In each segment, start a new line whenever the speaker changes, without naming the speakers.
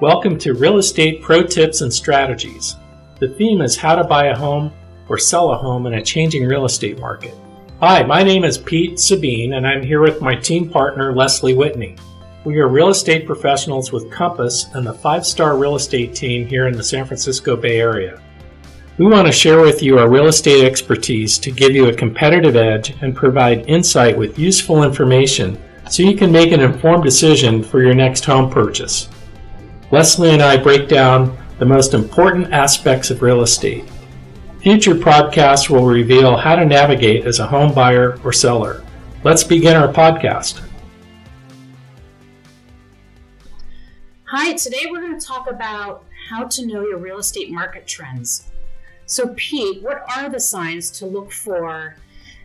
Welcome to Real Estate Pro Tips and Strategies. The theme is how to buy a home or sell a home in a changing real estate market. Hi, my name is Pete Sabine, and I'm here with my team partner Leslie Whitney. We are real estate professionals with Compass and the five star real estate team here in the San Francisco Bay Area. We want to share with you our real estate expertise to give you a competitive edge and provide insight with useful information so you can make an informed decision for your next home purchase. Leslie and I break down the most important aspects of real estate. Future podcasts will reveal how to navigate as a home buyer or seller. Let's begin our podcast.
Hi, today we're going to talk about how to know your real estate market trends. So, Pete, what are the signs to look for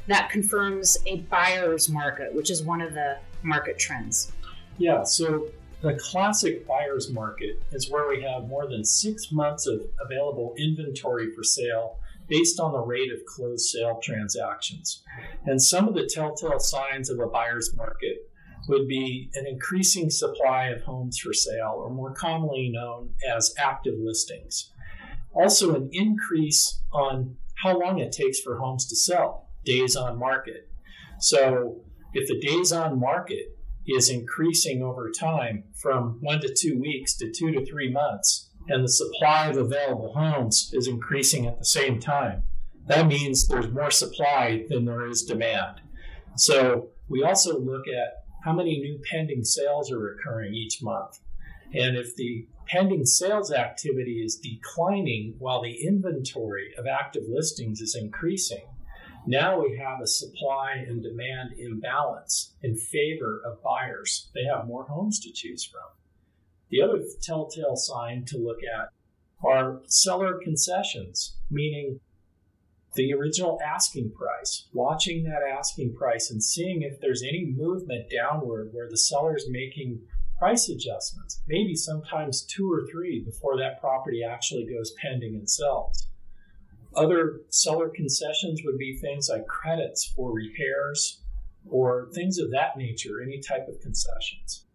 that confirms a buyer's market, which is one of the market trends?
Yeah, so the classic buyer's market is where we have more than six months of available inventory for sale based on the rate of closed sale transactions. And some of the telltale signs of a buyer's market would be an increasing supply of homes for sale, or more commonly known as active listings. Also, an increase on how long it takes for homes to sell, days on market. So, if the days on market is increasing over time from one to two weeks to two to three months, and the supply of available homes is increasing at the same time. That means there's more supply than there is demand. So we also look at how many new pending sales are occurring each month. And if the pending sales activity is declining while the inventory of active listings is increasing, now we have a supply and demand imbalance in favor of buyers. They have more homes to choose from. The other telltale sign to look at are seller concessions, meaning the original asking price, watching that asking price and seeing if there's any movement downward where the seller is making price adjustments, maybe sometimes two or three before that property actually goes pending and sells. Other seller concessions would be things like credits for repairs or things of that nature, any type of concessions.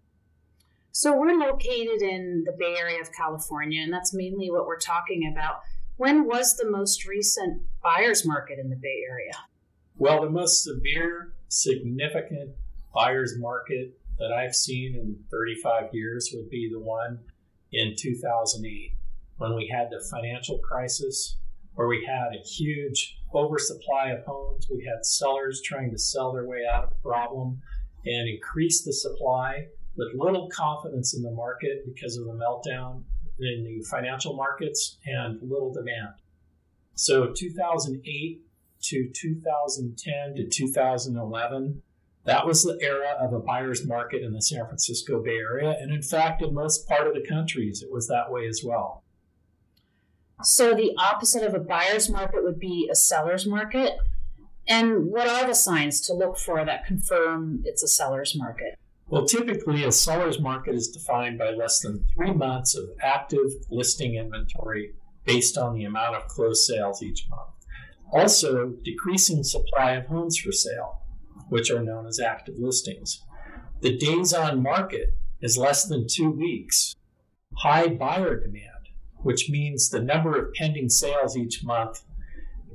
So, we're located in the Bay Area of California, and that's mainly what we're talking about. When was the most recent buyer's market in the Bay Area?
Well, the most severe, significant buyer's market that I've seen in 35 years would be the one in 2008 when we had the financial crisis where we had a huge oversupply of homes. We had sellers trying to sell their way out of the problem and increase the supply with little confidence in the market because of the meltdown in the financial markets and little demand. So 2008 to 2010 to 2011, that was the era of a buyer's market in the San Francisco Bay Area. And in fact, in most part of the countries, it was that way as well.
So the opposite of a buyer's market would be a seller's market. And what are the signs to look for that confirm it's a seller's market?
Well, typically, a seller's market is defined by less than three months of active listing inventory based on the amount of closed sales each month. Also, decreasing supply of homes for sale, which are known as active listings. The days on market is less than two weeks. High buyer demand, which means the number of pending sales each month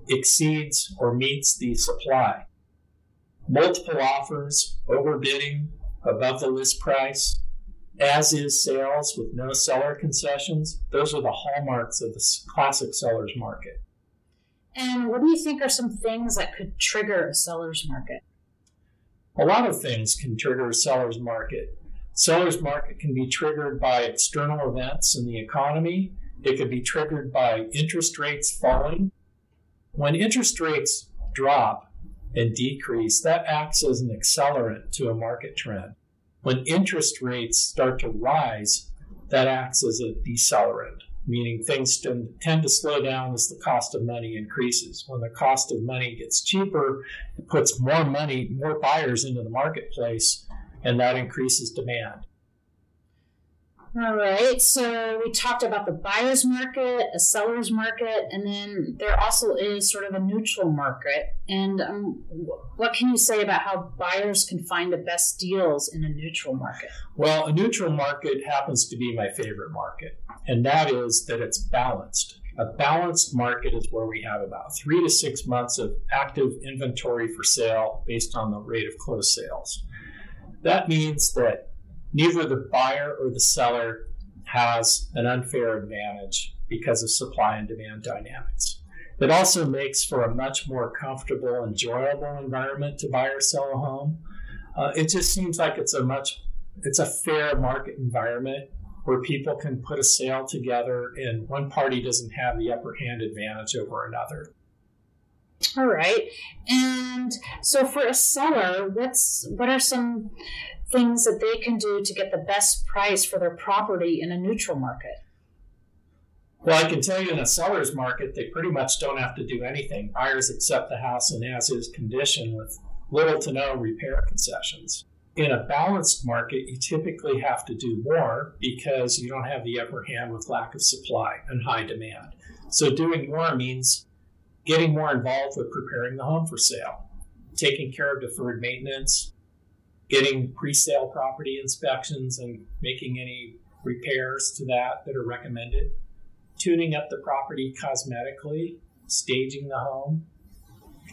exceeds or meets the supply. Multiple offers, overbidding, above the list price, as is sales with no seller concessions. Those are the hallmarks of the classic seller's market.
And what do you think are some things that could trigger a seller's market?
A lot of things can trigger a seller's market. Seller's market can be triggered by external events in the economy. It could be triggered by interest rates falling. When interest rates drop, and decrease, that acts as an accelerant to a market trend. When interest rates start to rise, that acts as a decelerant, meaning things tend to slow down as the cost of money increases. When the cost of money gets cheaper, it puts more money, more buyers into the marketplace, and that increases demand.
All right, so we talked about the buyer's market, a seller's market, and then there also is sort of a neutral market. And um, what can you say about how buyers can find the best deals in a neutral market?
Well, a neutral market happens to be my favorite market, and that is that it's balanced. A balanced market is where we have about three to six months of active inventory for sale based on the rate of closed sales. That means that neither the buyer or the seller has an unfair advantage because of supply and demand dynamics. It also makes for a much more comfortable, enjoyable environment to buy or sell a home. Uh, it just seems like it's a much it's a fair market environment where people can put a sale together and one party doesn't have the upper hand advantage over another.
All right. And so for a seller, what's what are some things that they can do to get the best price for their property in a neutral market?
Well, I can tell you in a seller's market, they pretty much don't have to do anything. Buyers accept the house in as is condition with little to no repair concessions. In a balanced market, you typically have to do more because you don't have the upper hand with lack of supply and high demand. So, doing more means getting more involved with preparing the home for sale, taking care of deferred maintenance, getting pre-sale property inspections and making any repairs to that that are recommended, tuning up the property cosmetically, staging the home,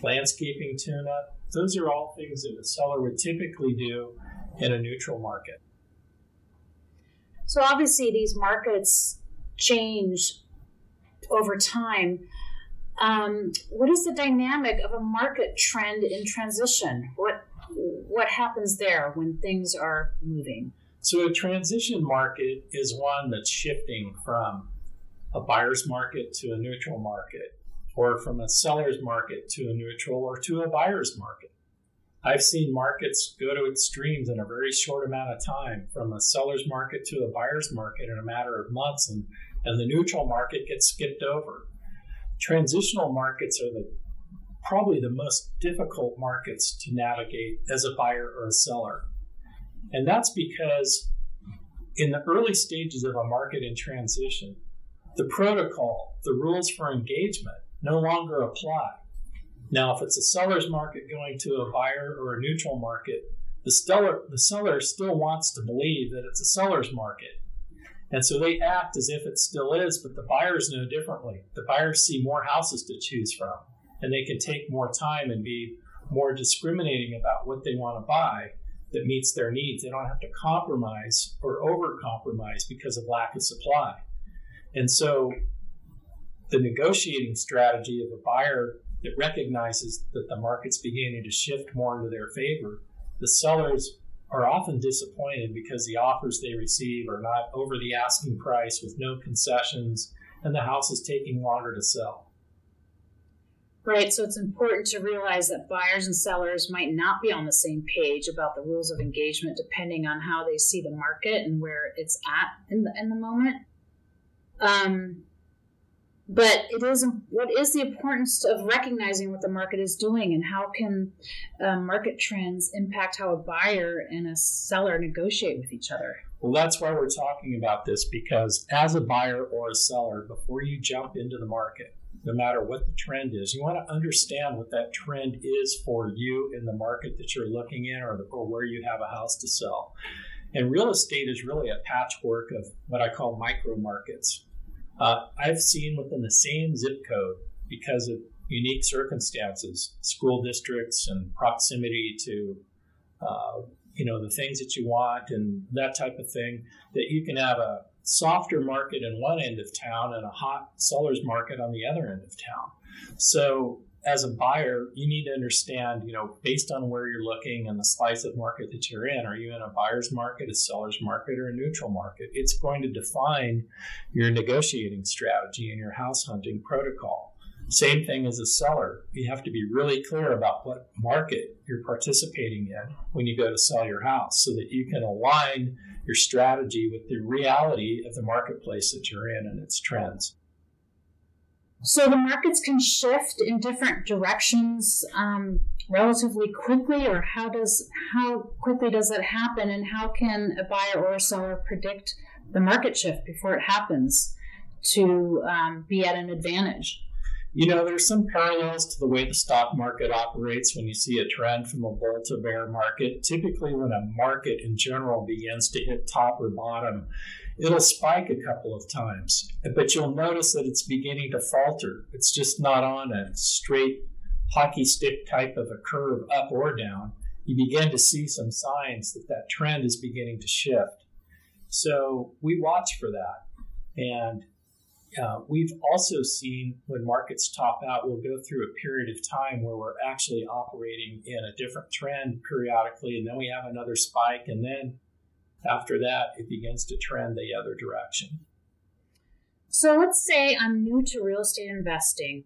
landscaping tune-up. Those are all things that a seller would typically do in a neutral market.
So obviously these markets change over time. Um, what is the dynamic of a market trend in transition? What what happens there when things are moving?
So, a transition market is one that's shifting from a buyer's market to a neutral market, or from a seller's market to a neutral or to a buyer's market. I've seen markets go to extremes in a very short amount of time, from a seller's market to a buyer's market in a matter of months, and, and the neutral market gets skipped over. Transitional markets are the probably the most difficult markets to navigate as a buyer or a seller. And that's because in the early stages of a market in transition, the protocol, the rules for engagement no longer apply. Now, if it's a seller's market going to a buyer or a neutral market, the seller, the seller still wants to believe that it's a seller's market. And so they act as if it still is, but the buyers know differently. The buyers see more houses to choose from and they can take more time and be more discriminating about what they want to buy that meets their needs. They don't have to compromise or over compromise because of lack of supply. And so the negotiating strategy of a buyer that recognizes that the market's beginning to shift more into their favor, the sellers are often disappointed because the offers they receive are not over the asking price with no concessions and the house is taking longer to sell.
Right, so it's important to realize that buyers and sellers might not be on the same page about the rules of engagement depending on how they see the market and where it's at in the in the moment. Um, but it is what is the importance of recognizing what the market is doing and how can uh, market trends impact how a buyer and a seller negotiate with each other
well that's why we're talking about this because as a buyer or a seller before you jump into the market no matter what the trend is. You want to understand what that trend is for you in the market that you're looking in or, or where you have a house to sell. And real estate is really a patchwork of what I call micro markets. Uh, I've seen within the same zip code because of unique circumstances, school districts and proximity to, uh, you know, the things that you want and that type of thing, that you can have a softer market in one end of town and a hot seller's market on the other end of town. So as a buyer, you need to understand, you know, based on where you're looking and the slice of market that you're in, are you in a buyer's market, a seller's market, or a neutral market? It's going to define your negotiating strategy and your house hunting protocol. Same thing as a seller. You have to be really clear about what market you're participating in when you go to sell your house so that you can align your strategy with the reality of the marketplace that you're in and its trends.
So the markets can shift in different directions um, relatively quickly, or how does how quickly does that happen, and how can a buyer or a seller predict the market shift before it happens to um, be at an advantage?
You know, there's some parallels to the way the stock market operates when you see a trend from a bull to bear market. Typically, when a market in general begins to hit top or bottom, it'll spike a couple of times, but you'll notice that it's beginning to falter. It's just not on a straight hockey stick type of a curve up or down. You begin to see some signs that that trend is beginning to shift. So we watch for that. And uh, we've also seen when markets top out, we'll go through a period of time where we're actually operating in a different trend periodically, and then we have another spike, and then after that, it begins to trend the other direction.
So let's say I'm new to real estate investing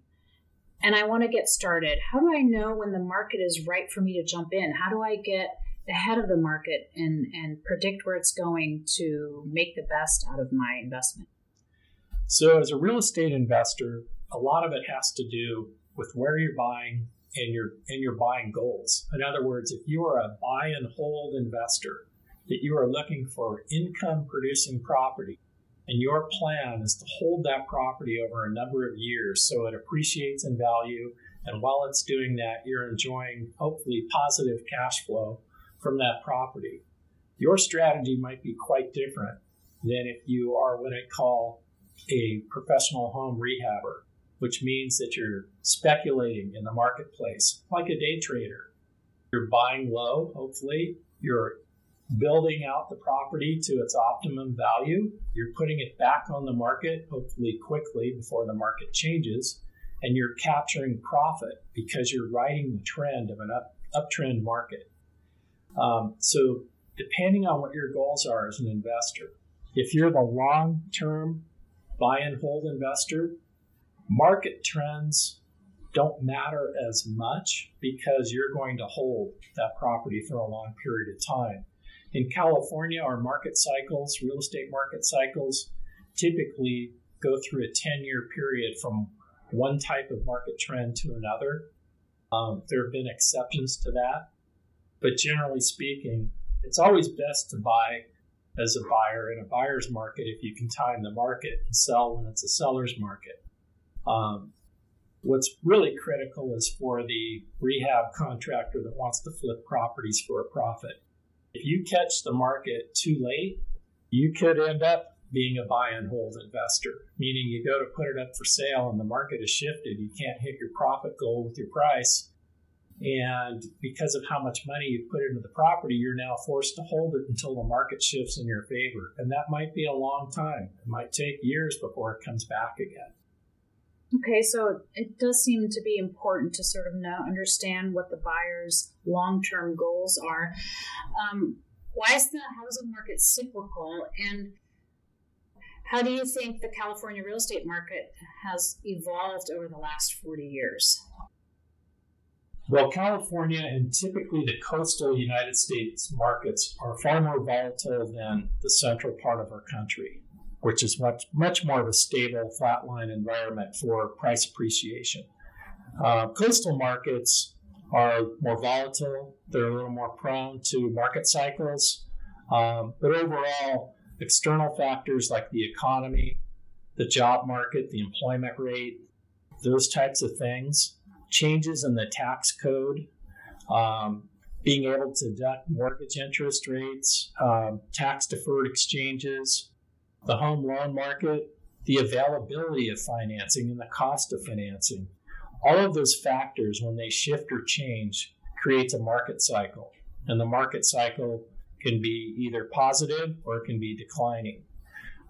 and I want to get started. How do I know when the market is right for me to jump in? How do I get ahead of the market and, and predict where it's going to make the best out of my investment?
So, as a real estate investor, a lot of it has to do with where you're buying and your and your buying goals. In other words, if you are a buy and hold investor, that you are looking for income producing property, and your plan is to hold that property over a number of years so it appreciates in value, and while it's doing that, you're enjoying hopefully positive cash flow from that property. Your strategy might be quite different than if you are what I call a professional home rehabber, which means that you're speculating in the marketplace like a day trader. You're buying low, hopefully. You're building out the property to its optimum value. You're putting it back on the market, hopefully quickly before the market changes, and you're capturing profit because you're riding the trend of an up, uptrend market. Um, so, depending on what your goals are as an investor, if you're the long term buy and hold investor, market trends don't matter as much because you're going to hold that property for a long period of time. In California, our market cycles, real estate market cycles, typically go through a 10 year period from one type of market trend to another. Um, there have been exceptions to that, but generally speaking, it's always best to buy as a buyer in a buyer's market if you can time the market and sell when it's a seller's market. Um, what's really critical is for the rehab contractor that wants to flip properties for a profit. If you catch the market too late, you could end up being a buy and hold investor, meaning you go to put it up for sale and the market has shifted. You can't hit your profit goal with your price and because of how much money you put into the property, you're now forced to hold it until the market shifts in your favor. And that might be a long time. It might take years before it comes back again.
Okay, so it does seem to be important to sort of know, understand what the buyer's long term goals are. Um, why is the housing market cyclical? And how do you think the California real estate market has evolved over the last 40 years?
Well, California and typically the coastal United States markets are far more volatile than the central part of our country, which is much much more of a stable, flatline environment for price appreciation. Uh, coastal markets are more volatile; they're a little more prone to market cycles. Um, but overall, external factors like the economy, the job market, the employment rate, those types of things changes in the tax code, um, being able to deduct mortgage interest rates, um, tax deferred exchanges, the home loan market, the availability of financing, and the cost of financing. All of those factors, when they shift or change, creates a market cycle. And the market cycle can be either positive or it can be declining.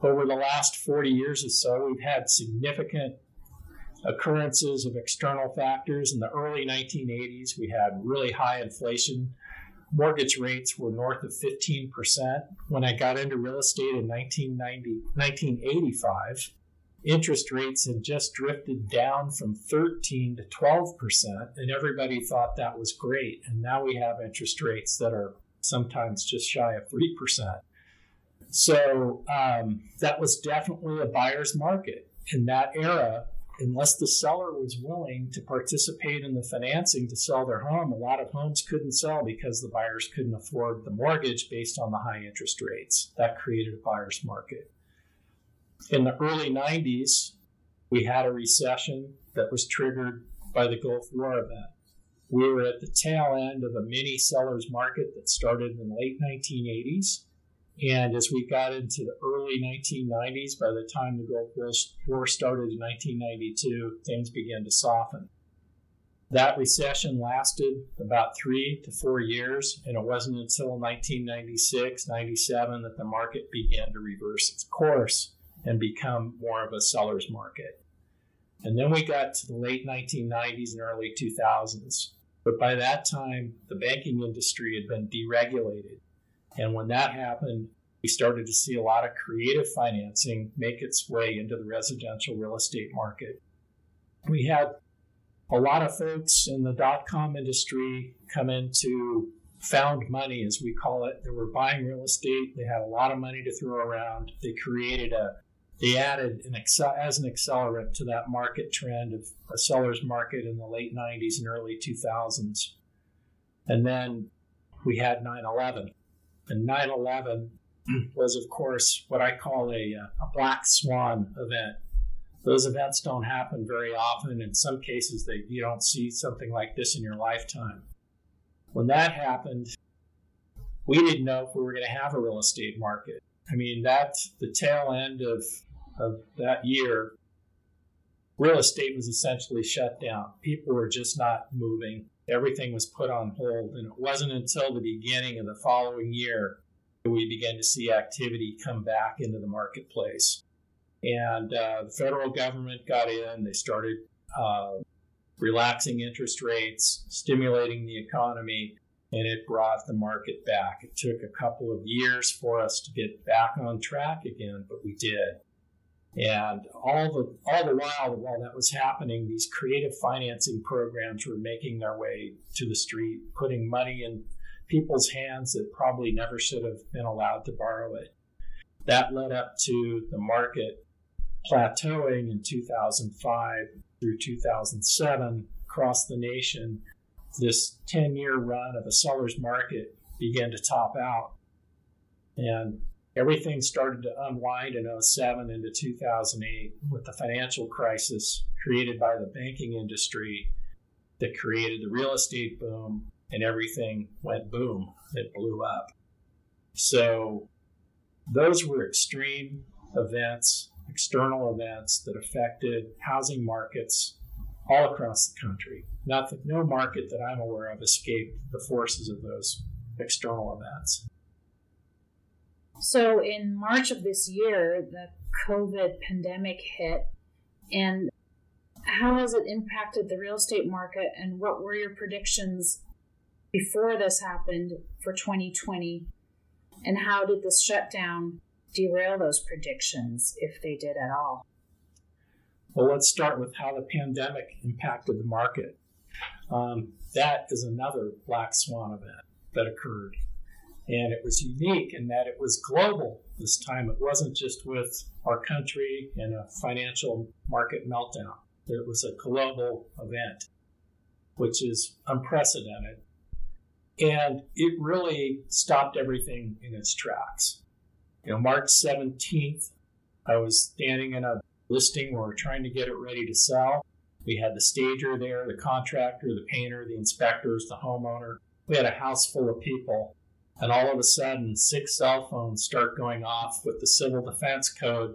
Over the last 40 years or so, we've had significant occurrences of external factors. In the early 1980s, we had really high inflation. Mortgage rates were north of 15%. When I got into real estate in 1990, 1985, interest rates had just drifted down from 13 to 12%, and everybody thought that was great. And now we have interest rates that are sometimes just shy of 3%. So um, that was definitely a buyer's market. In that era, unless the seller was willing to participate in the financing to sell their home, a lot of homes couldn't sell because the buyers couldn't afford the mortgage based on the high interest rates. That created a buyer's market. In the early 90s, we had a recession that was triggered by the Gulf War event. We were at the tail end of a mini seller's market that started in the late 1980s and as we got into the early 1990s, by the time the Gulf War started in 1992, things began to soften. That recession lasted about three to four years, and it wasn't until 1996, 97 that the market began to reverse its course and become more of a seller's market. And then we got to the late 1990s and early 2000s. But by that time, the banking industry had been deregulated and when that happened, we started to see a lot of creative financing make its way into the residential real estate market. We had a lot of folks in the dot com industry come into found money, as we call it. They were buying real estate. They had a lot of money to throw around. They created a, they added an as an accelerant to that market trend of a seller's market in the late 90s and early 2000s. And then we had 9 11. And 9 11 was, of course, what I call a, uh, a black swan event. Those events don't happen very often. In some cases, they, you don't see something like this in your lifetime. When that happened, we didn't know if we were going to have a real estate market. I mean, that's the tail end of, of that year. Real estate was essentially shut down. People were just not moving everything was put on hold. And it wasn't until the beginning of the following year that we began to see activity come back into the marketplace. And uh, the federal government got in, they started uh, relaxing interest rates, stimulating the economy, and it brought the market back. It took a couple of years for us to get back on track again, but we did. And all the all the while while that was happening, these creative financing programs were making their way to the street, putting money in people's hands that probably never should have been allowed to borrow it. That led up to the market plateauing in 2005 through 2007 across the nation. This 10 year run of a seller's market began to top out. And everything started to unwind in 07 into 2008 with the financial crisis created by the banking industry that created the real estate boom and everything went boom it blew up. So those were extreme events external events that affected housing markets all across the country. Nothing, no market that i'm aware of escaped the forces of those external events
so in March of this year, the COVID pandemic hit, and how has it impacted the real estate market, and what were your predictions before this happened for 2020? And how did this shutdown derail those predictions, if they did at all?
Well, let's start with how the pandemic impacted the market. Um, that is another black swan event that occurred. And it was unique in that it was global this time. It wasn't just with our country and a financial market meltdown, it was a global event, which is unprecedented. And it really stopped everything in its tracks. You know, March 17th, I was standing in a listing where we're trying to get it ready to sell. We had the stager there, the contractor, the painter, the inspectors, the homeowner. We had a house full of people and all of a sudden six cell phones start going off with the civil defense code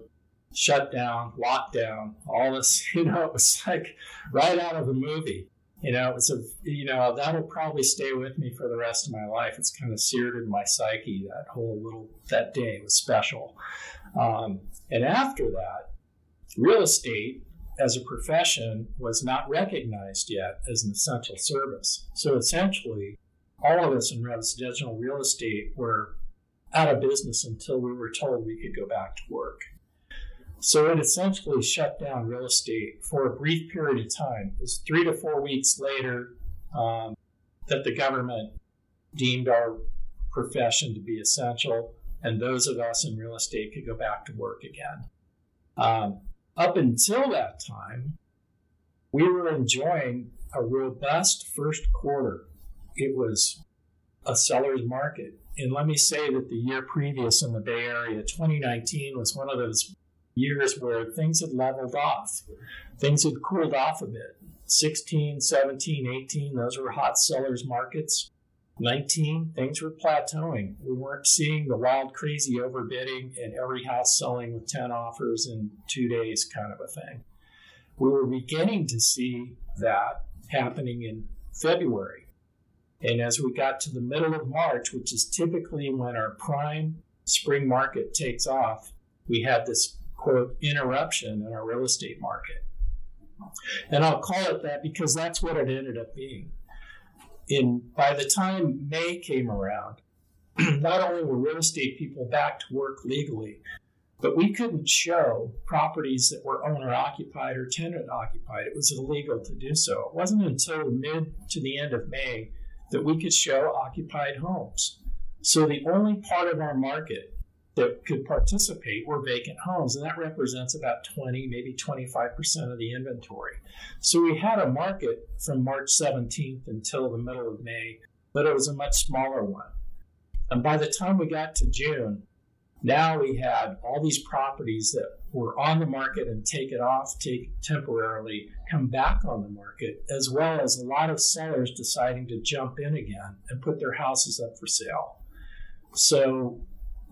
shut down lockdown all this you know it was like right out of a movie. You know it's a you know that'll probably stay with me for the rest of my life. It's kind of seared in my psyche that whole little that day was special. Um, and after that real estate as a profession was not recognized yet as an essential service. So essentially all of us in residential real estate were out of business until we were told we could go back to work. So it essentially shut down real estate for a brief period of time. It was three to four weeks later um, that the government deemed our profession to be essential, and those of us in real estate could go back to work again. Um, up until that time, we were enjoying a robust first quarter. It was a seller's market. And let me say that the year previous in the Bay Area, 2019, was one of those years where things had leveled off. Things had cooled off a bit. 16, 17, 18, those were hot sellers markets. 19, things were plateauing. We weren't seeing the wild, crazy overbidding and every house selling with 10 offers in two days kind of a thing. We were beginning to see that happening in February. And as we got to the middle of March, which is typically when our prime spring market takes off, we had this quote interruption in our real estate market. And I'll call it that because that's what it ended up being. In by the time May came around, not only were real estate people back to work legally, but we couldn't show properties that were owner occupied or tenant occupied. It was illegal to do so. It wasn't until mid to the end of May that we could show occupied homes. So the only part of our market that could participate were vacant homes, and that represents about 20, maybe 25% of the inventory. So we had a market from March 17th until the middle of May, but it was a much smaller one. And by the time we got to June, now we had all these properties that were on the market and take it off, take temporarily, come back on the market, as well as a lot of sellers deciding to jump in again and put their houses up for sale. So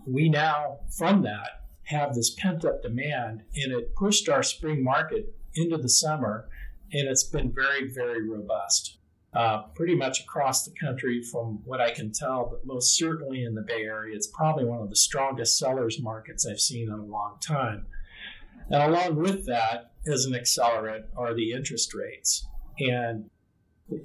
we now, from that, have this pent up demand, and it pushed our spring market into the summer, and it's been very, very robust. Uh, pretty much across the country, from what I can tell, but most certainly in the Bay Area, it's probably one of the strongest sellers markets I've seen in a long time. And along with that, as an accelerant, are the interest rates. And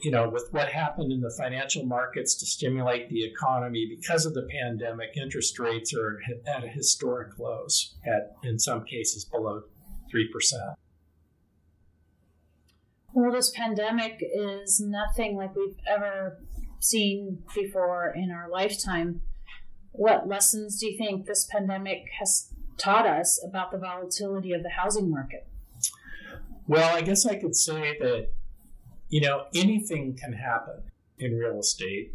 you know, with what happened in the financial markets to stimulate the economy because of the pandemic, interest rates are at a historic lows, at in some cases below three percent.
Well, this pandemic is nothing like we've ever seen before in our lifetime. What lessons do you think this pandemic has taught us about the volatility of the housing market?
Well, I guess I could say that you know, anything can happen in real estate.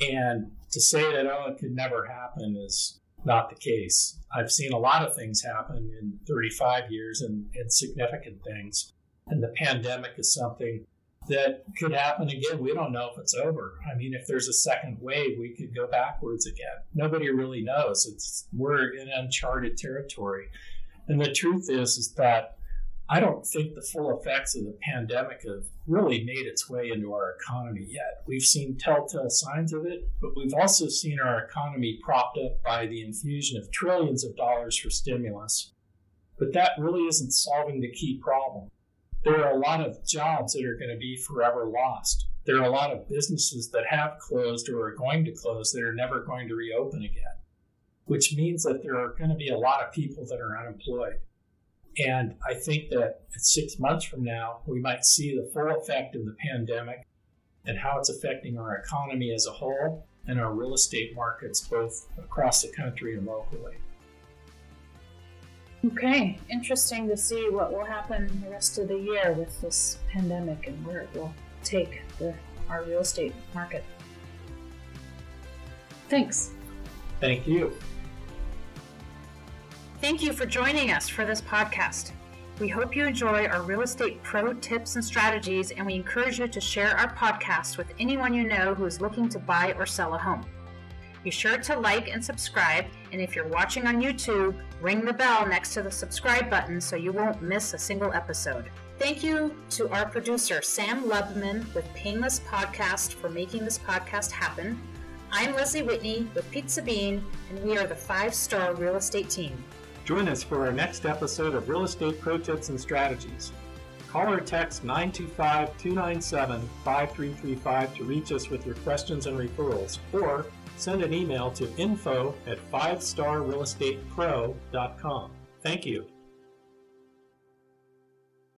And to say that, oh, it could never happen is not the case. I've seen a lot of things happen in 35 years and, and significant things. And the pandemic is something that could happen again. We don't know if it's over. I mean, if there's a second wave, we could go backwards again. Nobody really knows. It's we're in uncharted territory. And the truth is, is that I don't think the full effects of the pandemic have really made its way into our economy yet. We've seen telltale signs of it, but we've also seen our economy propped up by the infusion of trillions of dollars for stimulus. But that really isn't solving the key problem. There are a lot of jobs that are going to be forever lost. There are a lot of businesses that have closed or are going to close that are never going to reopen again, which means that there are going to be a lot of people that are unemployed. And I think that six months from now, we might see the full effect of the pandemic and how it's affecting our economy as a whole and our real estate markets both across the country and locally.
Okay, interesting to see what will happen the rest of the year with this pandemic and where it will take the, our real estate market. Thanks.
Thank you.
Thank you for joining us for this podcast. We hope you enjoy our real estate pro tips and strategies, and we encourage you to share our podcast with anyone you know who is looking to buy or sell a home. Be sure to like and subscribe, and if you're watching on YouTube, ring the bell next to the subscribe button so you won't miss a single episode. Thank you to our producer, Sam Lubman with Painless Podcast, for making this podcast happen. I'm Leslie Whitney with Pete Sabine, and we are the five star real estate team.
Join us for our next episode of Real Estate Pro Tips and Strategies. Call or text 925 297 5335 to reach us with your questions and referrals, or send an email to info at 5starrealestatepro.com. Thank you.